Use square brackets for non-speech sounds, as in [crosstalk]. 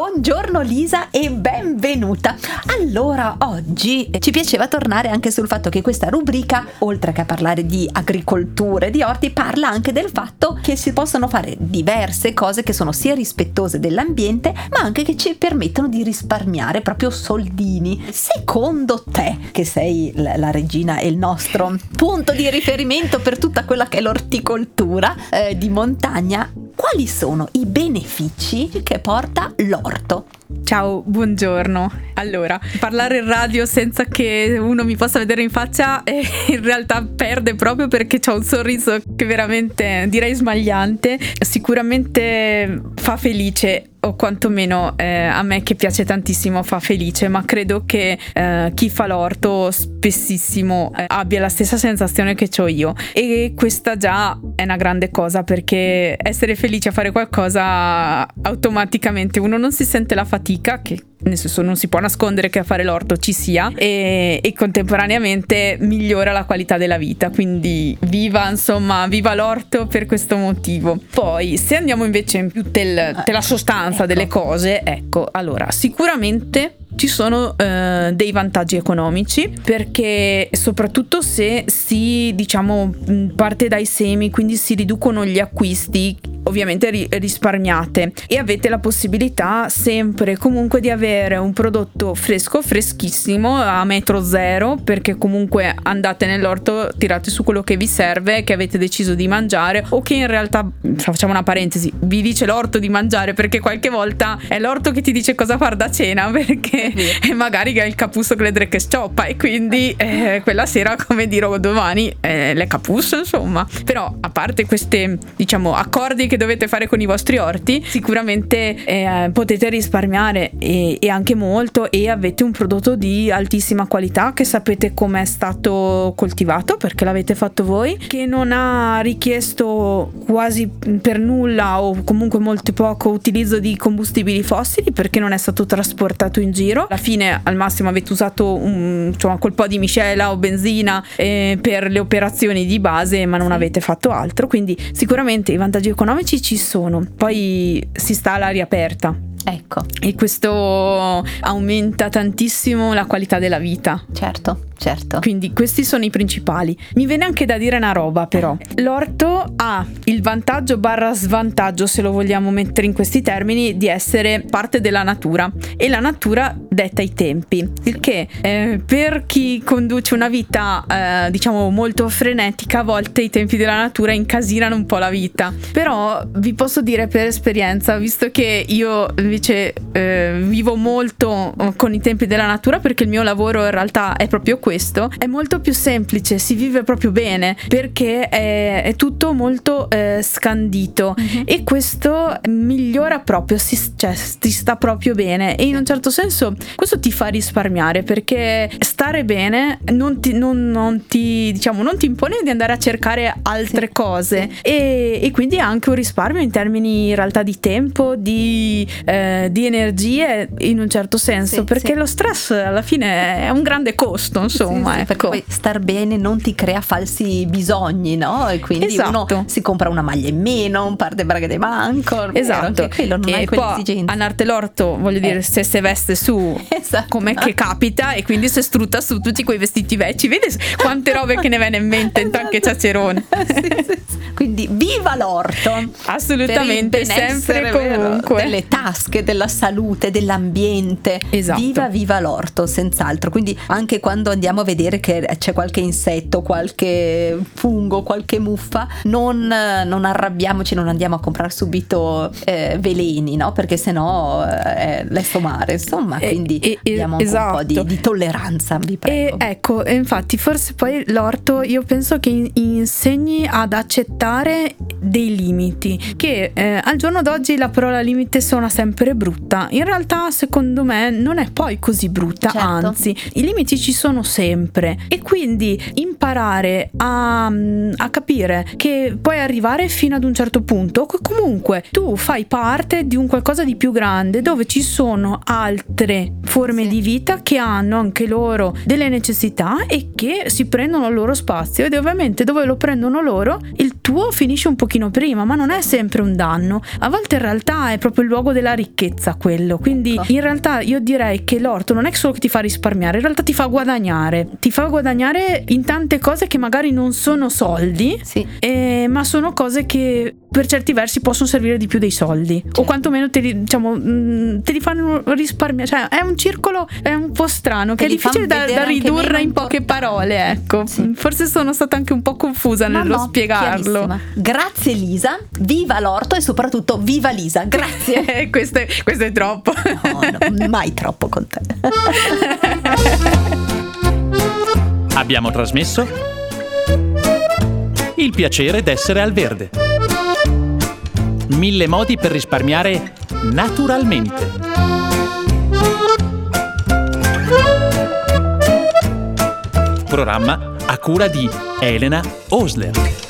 Buongiorno Lisa e benvenuta. Allora, oggi ci piaceva tornare anche sul fatto che questa rubrica, oltre che a parlare di agricoltura e di orti, parla anche del fatto che si possono fare diverse cose che sono sia rispettose dell'ambiente, ma anche che ci permettono di risparmiare proprio soldini. Secondo te, che sei la, regina e il nostro punto di riferimento per tutta quella che è l'orticoltura eh, di montagna, quali sono i benefici che porta l'orto? Ciao, buongiorno. Allora, parlare in radio senza che uno mi possa vedere in faccia eh, [laughs] in realtà perde proprio perché ho un sorriso che veramente direi smagliante. Sicuramente fa felice o quantomeno eh, a me che piace tantissimo fa felice, ma credo che eh, chi fa l'orto spessissimo eh, abbia la stessa sensazione che ho io. E questa già è una grande cosa perché essere felice a fare qualcosa automaticamente uno non si sente la fatica che nel senso non si può nascondere che a fare l'orto ci sia e, e, contemporaneamente migliora la qualità della vita quindi viva insomma viva l'orto per questo motivo poi se andiamo invece in più del, della sostanza ecco. delle cose ecco allora sicuramente ci sono eh, dei vantaggi economici perché soprattutto se si diciamo parte dai semi quindi si riducono gli acquisti ovviamente ri- risparmiate. E avete la possibilità sempre comunque di avere un prodotto fresco freschissimo a metro zero perché comunque andate nell'orto tirate su quello che vi serve che avete deciso di mangiare o che in realtà facciamo una parentesi vi dice l'orto di mangiare perché qualche volta è l'orto che ti dice cosa fare da cena [laughs] perché magari è il capusso che le drecche scioppa e quindi eh, quella sera come dirò domani eh, le capusso insomma. Però a parte questi diciamo accordi che dovete fare con i vostri orti, sicuramente eh, potete risparmiare e, e, anche molto e avete un prodotto di altissima qualità che sapete come è stato coltivato perché l'avete fatto voi, che non ha richiesto quasi per nulla o comunque molto poco utilizzo di combustibili fossili perché non è stato trasportato in giro. Alla fine al massimo avete usato un, insomma, col po' di miscela o benzina eh, per le operazioni di base ma non avete fatto altro, quindi sicuramente i vantaggi economici economici ci sono, poi si sta all'aria aperta. Ecco. E questo aumenta tantissimo la qualità della vita. Certo certo. Quindi questi sono i principali. Mi viene anche da dire una roba però. L'orto ha il vantaggio barra svantaggio, se lo vogliamo mettere in questi termini, di essere parte della natura e la natura detta i tempi. Il che eh, per chi conduce una vita eh, diciamo molto frenetica a volte i tempi della natura incasinano un po' la vita. Però vi posso dire per esperienza, visto che io invece eh, vivo molto con i tempi della natura perché il mio lavoro in realtà è proprio questo questo è molto più semplice, si vive proprio bene perché è, è tutto molto eh, scandito uh-huh. e questo migliora proprio, si, cioè ti sta proprio bene e in un certo senso questo ti fa risparmiare perché stare bene non ti, non, non ti, diciamo, non ti impone di andare a cercare altre sì. cose e, e, quindi anche un risparmio in termini in realtà di tempo, di, eh, di energie in un certo senso sì, perché sì. lo stress alla fine è un grande costo insomma. Sì, ecco. Poi star bene non ti crea falsi bisogni, no? E quindi esatto. uno si compra una maglia in meno, un par di braghe di manco. Esatto. Quello non e hai quell'esigenza. Anarte l'orto, voglio eh. dire, se si veste su [laughs] esatto. come che capita e quindi si su tutti quei vestiti vecchi. Vedi quante robe che ne viene in mente [laughs] esatto. anche ciacerone. [laughs] sì, sì, quindi viva l'orto! Assolutamente, sempre comunque. Delle tasche, della salute, dell'ambiente. Esatto. Viva, viva l'orto, senz'altro. Quindi anche quando andiamo a vedere che c'è qualche insetto, qualche fungo, qualche muffa, non, non arrabbiamoci, non andiamo a comprare subito eh, veleni, no? Perché sennò eh, lesso mare, insomma, quindi eh, abbiamo esatto. un po' di, esatto. di, tolleranza, vi prego. E ecco, infatti forse poi l'orto io penso che insegni ad accettare dei limiti, che eh, al giorno d'oggi la parola limite suona sempre brutta, in realtà secondo me non è poi così brutta, certo. anzi i limiti ci sono sempre e quindi imparare imparare a, a capire che puoi arrivare fino ad un certo punto, comunque tu fai parte di un qualcosa di più grande dove ci sono altre forme sì. di vita che hanno anche loro delle necessità e che si prendono il loro spazio ed ovviamente dove lo prendono loro il tuo finisce un pochino prima, ma non è sempre un danno. A volte in realtà è proprio il luogo della ricchezza quello. Quindi ecco. in realtà io direi che l'orto non è solo che ti fa risparmiare, in realtà ti fa guadagnare. Ti fa guadagnare in tante cose che magari non sono soldi, sì. eh, ma sono cose che per certi versi possono servire di più dei soldi. Certo. o quantomeno te li, diciamo, mm, te li fanno risparmiare. Cioè è un circolo è un po' strano te che è difficile da, da ridurre in poche parole ecco. Sì. forse sono stata anche un po' confusa Ma nello no, spiegarlo. grazie Lisa. Viva l'orto e soprattutto viva Lisa. Grazie. [laughs] Questo, è, questo è troppo. No, no mai troppo con te. Abbiamo trasmesso il piacere d'essere al verde Mille modi per risparmiare naturalmente. Programma a cura di Elena Osler.